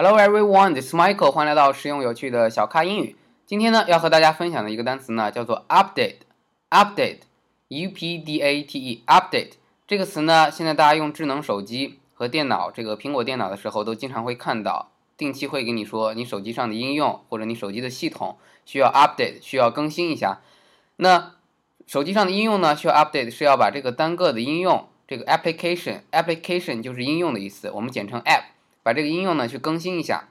Hello everyone, this is Michael，欢迎来到实用有趣的小咖英语。今天呢，要和大家分享的一个单词呢，叫做 update。update，u p d a t e，update 这个词呢，现在大家用智能手机和电脑，这个苹果电脑的时候，都经常会看到，定期会给你说，你手机上的应用或者你手机的系统需要 update，需要更新一下。那手机上的应用呢，需要 update，是要把这个单个的应用，这个 application，application 就是应用的意思，我们简称 app，把这个应用呢去更新一下。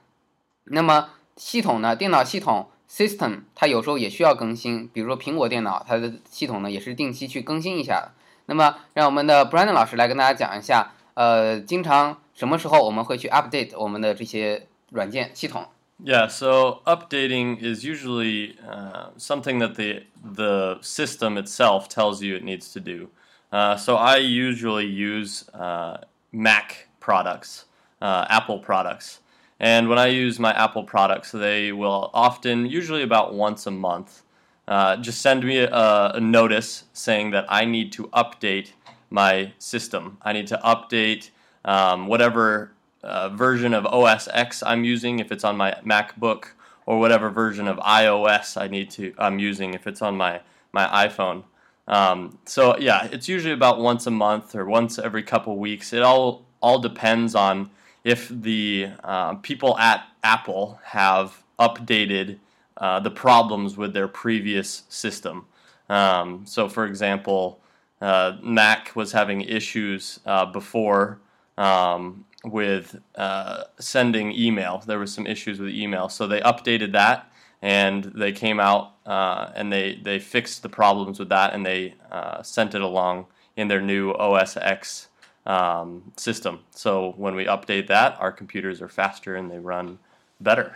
那么系统呢，电脑系统 system 它有时候也需要更新，比如说苹果电脑它的系统呢也是定期去更新一下的。那么让我们的 Brandon 老师来跟大家讲一下，呃，经常什么时候我们会去 update 我们的这些软件系统。Yeah, so updating is usually uh, something that the the system itself tells you it needs to do. Uh, so I usually use uh, Mac products, uh, Apple products, and when I use my Apple products, they will often, usually about once a month, uh, just send me a, a notice saying that I need to update my system. I need to update um, whatever uh, version of OS X I'm using if it's on my MacBook, or whatever version of iOS I need to I'm using if it's on my my iPhone. Um, so yeah, it's usually about once a month or once every couple weeks. It all all depends on if the uh, people at Apple have updated uh, the problems with their previous system. Um, so, for example, uh, Mac was having issues uh, before um, with uh, sending email. There was some issues with email, so they updated that and they came out uh, and they they fixed the problems with that and they sent it along in their new OS X um, system. So when we update that, our computers are faster and they run better.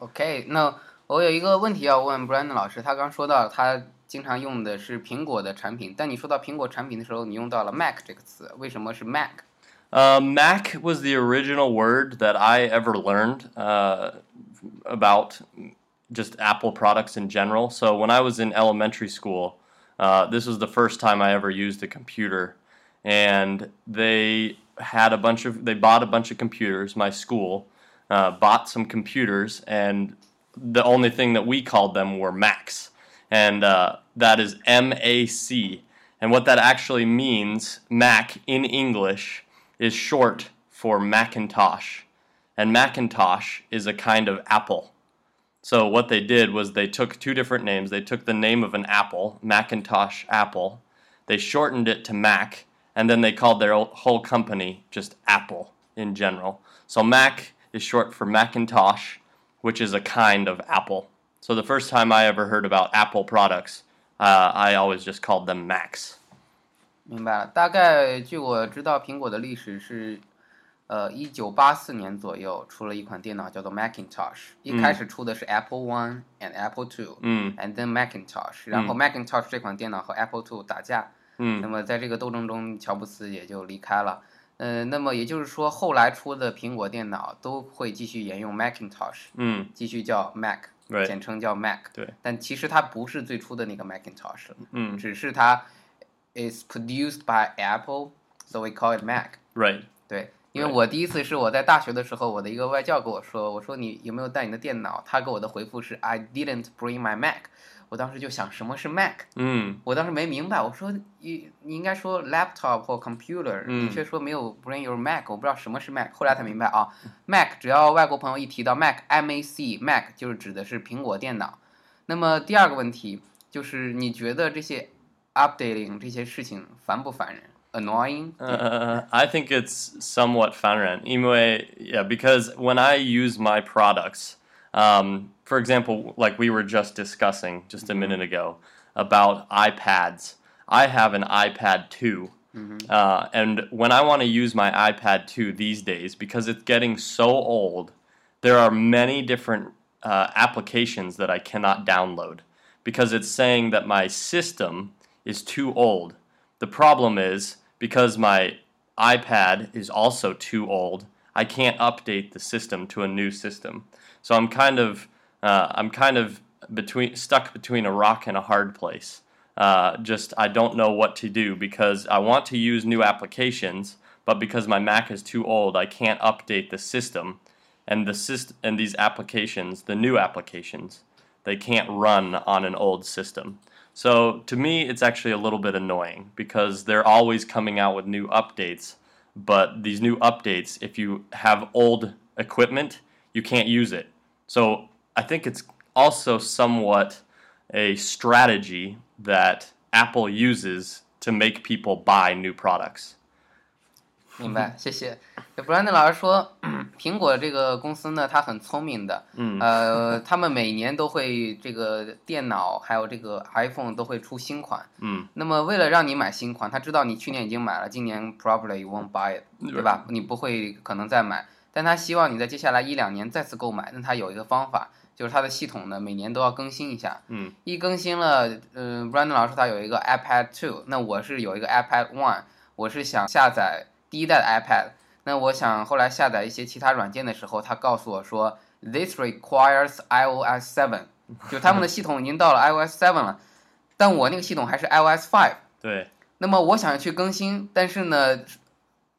OK，那我有一个问题要问 Brandon 老师，他刚说到他经常用的是苹果的产品，但你说到苹果产品的时候，你用到了 Mac 这个词，为什么是 Mac？uh, Mac was the original word that I ever learned uh, about just Apple products in general. So when I was in elementary school, uh, this was the first time I ever used a computer, and they had a bunch of they bought a bunch of computers. My school uh, bought some computers, and the only thing that we called them were Macs, and uh, that is M A C. And what that actually means, Mac in English is short for Macintosh, and Macintosh is a kind of apple. So what they did was they took two different names. They took the name of an apple, Macintosh Apple. They shortened it to Mac, and then they called their whole company just Apple in general. So Mac is short for Macintosh, which is a kind of apple. So the first time I ever heard about Apple products, uh, I always just called them Macs. 明白了，大概据我知道，苹果的历史是，呃，一九八四年左右出了一款电脑叫做 Macintosh，一开始出的是 Apple One and Apple Two，嗯，and then Macintosh，然后 Macintosh 这款电脑和 Apple Two 打架，嗯， 那么在这个斗争中，乔布斯也就离开了，呃，那么也就是说，后来出的苹果电脑都会继续沿用 Macintosh，嗯，继续叫 Mac，简称叫 Mac，对，但其实它不是最初的那个 Macintosh，嗯，只是它。is produced by Apple, so we call it Mac. Right. 对，因为我第一次是我在大学的时候，我的一个外教跟我说，我说你有没有带你的电脑？他给我的回复是 I didn't bring my Mac。我当时就想什么是 Mac？嗯，我当时没明白，我说你你应该说 laptop 或 computer，、嗯、你却说没有 bring your Mac，我不知道什么是 Mac。后来才明白啊，Mac 只要外国朋友一提到 Mac，M A C，Mac 就是指的是苹果电脑。那么第二个问题就是你觉得这些 updating 这些事情烦不烦人 annoying? Uh, I think it's somewhat fanren. Anyway, yeah, because when I use my products, um, for example, like we were just discussing just a mm-hmm. minute ago about iPads, I have an iPad 2. Mm-hmm. Uh, and when I want to use my iPad 2 these days, because it's getting so old, there are many different uh, applications that I cannot download because it's saying that my system is too old. The problem is because my iPad is also too old, I can't update the system to a new system. So I'm kind of uh, I'm kind of between stuck between a rock and a hard place. Uh, just I don't know what to do because I want to use new applications, but because my Mac is too old, I can't update the system. and the syst- and these applications, the new applications, they can't run on an old system. So to me, it's actually a little bit annoying because they're always coming out with new updates. But these new updates, if you have old equipment, you can't use it. So I think it's also somewhat a strategy that Apple uses to make people buy new products. 明白，谢谢。Brandon 老师说，苹果这个公司呢，它很聪明的，嗯呃，他们每年都会这个电脑还有这个 iPhone 都会出新款。嗯那么为了让你买新款，他知道你去年已经买了，今年 probably you won't buy it，对吧？你不会可能再买，但他希望你在接下来一两年再次购买。那他有一个方法，就是他的系统呢每年都要更新一下。嗯一更新了，嗯、b r a n d o n 老师他有一个 iPad Two，那我是有一个 iPad One，我是想下载第一代的 iPad，那我想后来下载一些其他软件的时候，他告诉我说 This requires iOS Seven，就他们的系统已经到了 iOS Seven 了，但我那个系统还是 iOS Five。对。那么我想去更新，但是呢，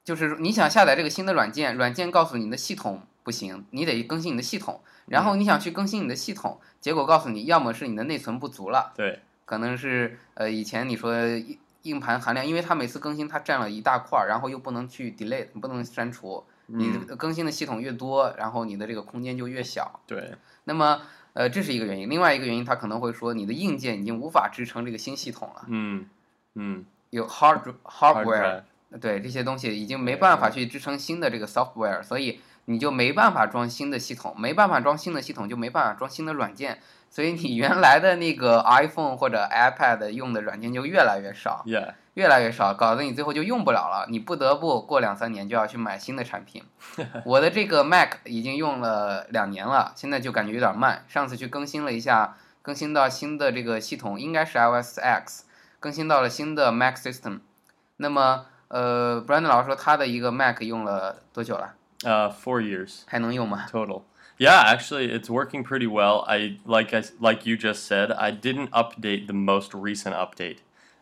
就是你想下载这个新的软件，软件告诉你的系统不行，你得更新你的系统。然后你想去更新你的系统，结果告诉你，要么是你的内存不足了，对。可能是呃以前你说硬硬盘含量，因为它每次更新它占了一大块儿，然后又不能去 delete，不能删除。你更新的系统越多，然后你的这个空间就越小。对那么呃这是一个原因，另外一个原因它可能会说你的硬件已经无法支撑这个新系统了，嗯嗯有 hard hard hardware。drive 对这些东西已经没办法去支撑新的这个 software，所以你就没办法装新的系统，没办法装新的系统就没办法装新的软件，所以你 原来的那个 iPhone 或者 iPad 用的软件就越来越少越来越少，搞得你最后就用不了了，你不得不过两三年就要去买新的产品。我的这个 Mac 已经用了两年了，现在就感觉有点慢，上次去更新了一下，更新到新的这个系统应该是 iOS X，更新到了新的 Mac System。那么呃，Brandon 老师说他的一个 Mac 用了多久了？uh four years 还能用吗？ total yeah actually it's working pretty well i like i like you just said i didn't update the most recent update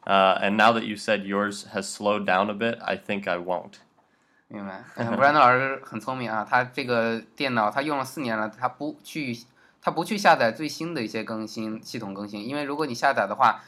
uh, and now that you said yours has slowed down a bit i think i won't 明白。嗯，Brandon 老师很聪明啊，他这个电脑他用了四年了，他不去他不去下载最新的一些更新系统更新，因为如果你下载的话，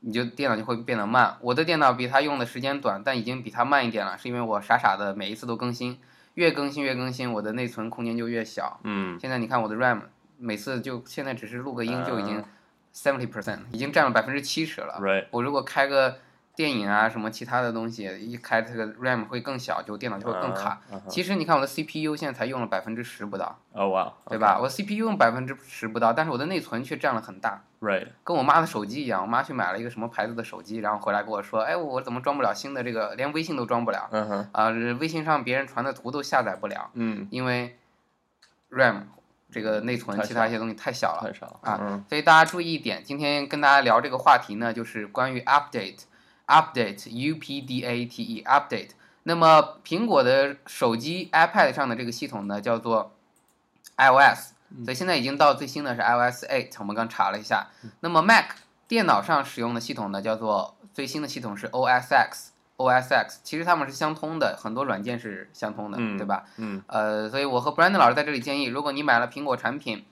你就电脑就会变得慢。我的电脑比他用的时间短，但已经比他慢一点了，是因为我傻傻的每一次都更新， 越更新越更新，我的内存空间就越小。嗯现在你看我的 RAM，每次就现在只是录个音就已经嗯 seventy percent，已经占了百分之七十了。right 我如果开个电影啊什么其他的东西，一开这个 RAM 会更小，就电脑就会更卡。Uh-huh, uh-huh. 其实你看我的 CPU 现在才用了百分之十不到，oh wow 对吧？我 CPU 用百分之十不到，但是我的内存却占了很大，right 跟我妈的手机一样。我妈去买了一个什么牌子的手机，然后回来跟我说，哎，我怎么装不了新的这个，连微信都装不了 uh-huh 啊、微信上别人传的图都下载不了，嗯因为 RAM 这个内存其他一些东西太小了。太少啊嗯所以大家注意一点，今天跟大家聊这个话题呢，就是关于 update，update u p d a t e update。那么苹果的手机 iPad 上的这个系统呢，叫做 iOS，所以现在已经到最新的是 iOS 8，我们刚查了一下。那么 Mac 电脑上使用的系统呢，叫做最新的系统是 OS X。OS X 其实它们是相通的，很多软件是相通的，嗯对吧？嗯呃，所以我和 Brandon 老师在这里建议，如果你买了苹果产品，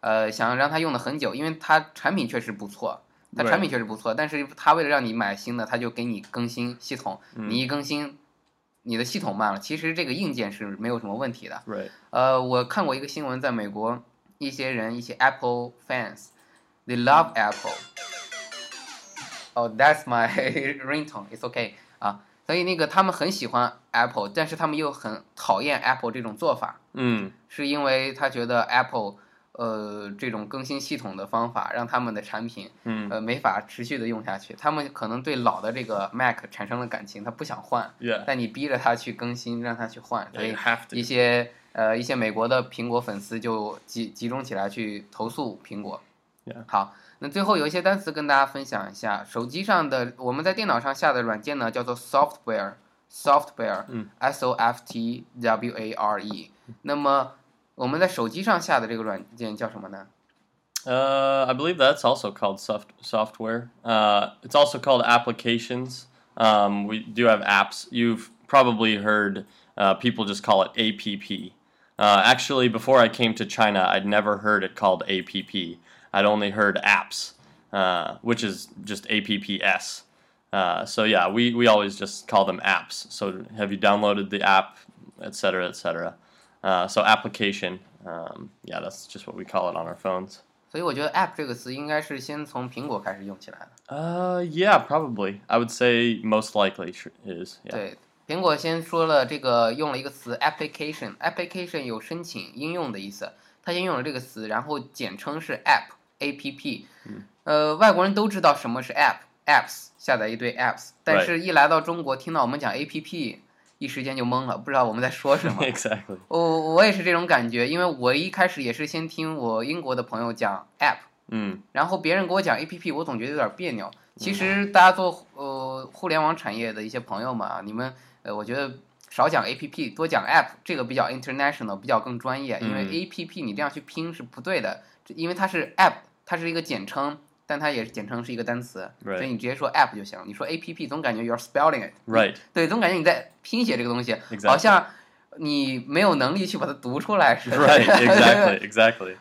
呃，想让它用的很久，因为它产品确实不错，它产品确实不错，但是它为了让你买新的，它就给你更新系统，嗯你一更新，你的系统慢了，其实这个硬件是没有什么问题的。呃，我看过一个新闻，在美国，一些人，一些 Apple fans，they love Apple。哦、t h a t s my ringtone，it's okay 啊。所以那个他们很喜欢 Apple，但是他们又很讨厌 Apple 这种做法，嗯是因为他觉得 Apple 呃这种更新系统的方法让他们的产品嗯呃没法持续的用下去。他们可能对老的这个 Mac 产生了感情，他不想换，yeah 但你逼着他去更新，让他去换，所以一些呃一些美国的苹果粉丝就集集中起来去投诉苹果。Yeah. 好，那最后有一些单词跟大家分享一下。手机上的我们在电脑上下的软件呢，叫做 software，software，嗯，s o f t w a r e。那么我们在手机上下的这个软件叫什么呢？ Uh, I believe that's also called soft software. Uh, it's also called applications. Um, we do have apps. You've probably heard uh, people just call it APP. Uh, actually, before I came to China, I'd never heard it called APP. I'd only heard apps, uh, which is just APPS. Uh, so yeah, we, we always just call them apps. So have you downloaded the app, etc., etc. Uh, so application, um, yeah, that's just what we call it on our phones. 所以我觉得 app 这个词应该是先从苹果开始用起来的。 Uh, yeah, probably. I would say most likely tr- is. Yeah. 对，苹果先说了这个用了一个词 application，application 有申请应用的意思，它先用了这个词，然后简称是 app，a p p。呃，外国人都知道什么是 app，apps 下载一堆 apps，但是一来到中国听到我们讲 a p p， 一时间就懵了，不知道我们在说什么。exactly. 我我也是这种感觉，因为我一开始也是先听我英国的朋友讲 app，Mm. 然后别人给我讲 A P P，我总觉得有点别扭。其实大家做呃互联网产业的一些朋友们啊，你们呃，我觉得少讲 A P P，多讲 App，这个比较 international，比较更专业。因为嗯 A P P 你这样去拼是不对的，因为它是 App，它是一个简称，但它也是简称是一个单词 Right 所以你直接说 App 就行。你说 A P P 总感觉 you're spelling it，Right. 对，总感觉你在拼写这个东西 Exactly. 好像你没有能力去把它读出来似的。Right. Exactly. Exactly.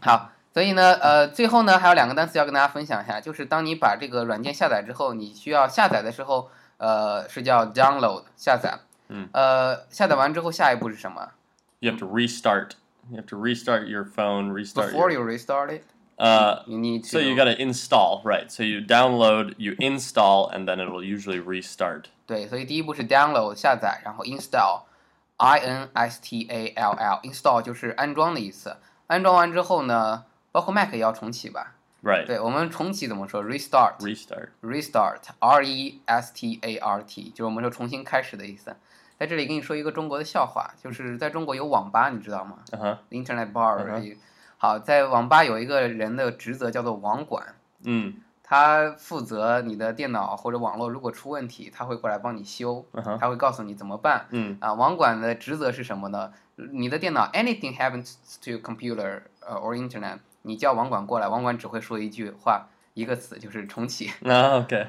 好，所以呢，呃，最后呢，还有两个单词要跟大家分享一下，就是当你把这个软件下载之后，你需要下载的时候，呃，是叫 download 下载，嗯，呃，下载完之后，下一步是什么 You have to restart. You have to restart your phone. Restart.？Before Your, you restart it, uh, you need to. so you got to install, right? So you download, you install, and then it will usually restart. 对，所以第一步是 download 下载，然后 install，i n s t a l l，install 就是安装的意思。安装完之后呢，包括 Mac 也要重启吧？ Right. 对，我们重启怎么说？restart。 Restart. restart，r e s t a r t，就是我们说重新开始的意思。在这里跟你说一个中国的笑话，就是在中国有网吧，你知道吗 Uh huh. ？Internet bar，、嗯哼 好，在网吧有一个人的职责叫做网管，Mm. 他负责你的电脑或者网络如果出问题，他会过来帮你修，Uh. 他会告诉你怎么办。Mm. 啊，网管的职责是什么呢？你的电脑 anything happens to computer 呃 or internet，你叫网管过来，网管只会说一句话，一个词就是重启。Oh, okay.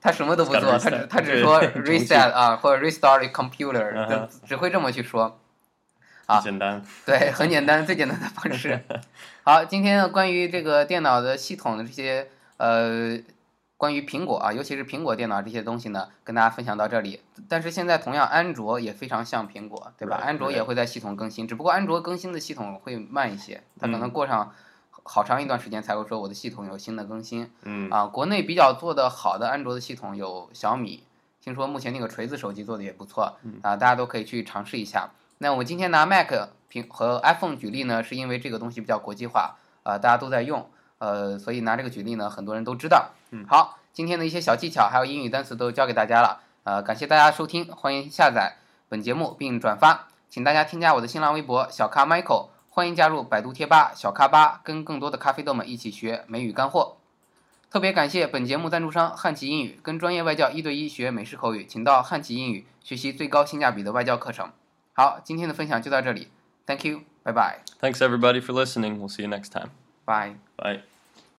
他什么都不做他只他只对说 reset 啊，或者 restart a computer，只会这么去说。啊简单。对，很简单，最简单的方式。好，今天，关于这个电脑的系统的这些呃，关于苹果啊，尤其是苹果电脑这些东西呢，跟大家分享到这里。但是现在同样，安卓也非常像苹果，对吧？安卓也会在系统更新，只不过安卓更新的系统会慢一些，它可能嗯过上好长一段时间才会说我的系统有新的更新。Mm. 啊，国内比较做的好的安卓的系统有小米，听说目前那个锤子手机做的也不错，啊，大家都可以去尝试一下。那我今天拿 Mac 平和 iPhone 举例呢，是因为这个东西比较国际化，啊，大家都在用，呃，所以拿这个举例呢，很多人都知道。嗯好，今天的一些小技巧还有英语单词都教给大家了，呃，感谢大家收听，欢迎下载本节目并转发，请大家添加我的新浪微博小咖 Michael，欢迎加入百度贴吧小咖吧，跟更多的咖啡豆们一起学美语干货。特别感谢本节目赞助商汉奇英语，跟专业外教一对一学美式口语，请到汉奇英语学习最高性价比的外教课程。好，今天的分享就到这里，Thank you，拜拜 Thanks everybody for listening. We'll see you next time. 拜。 Bye.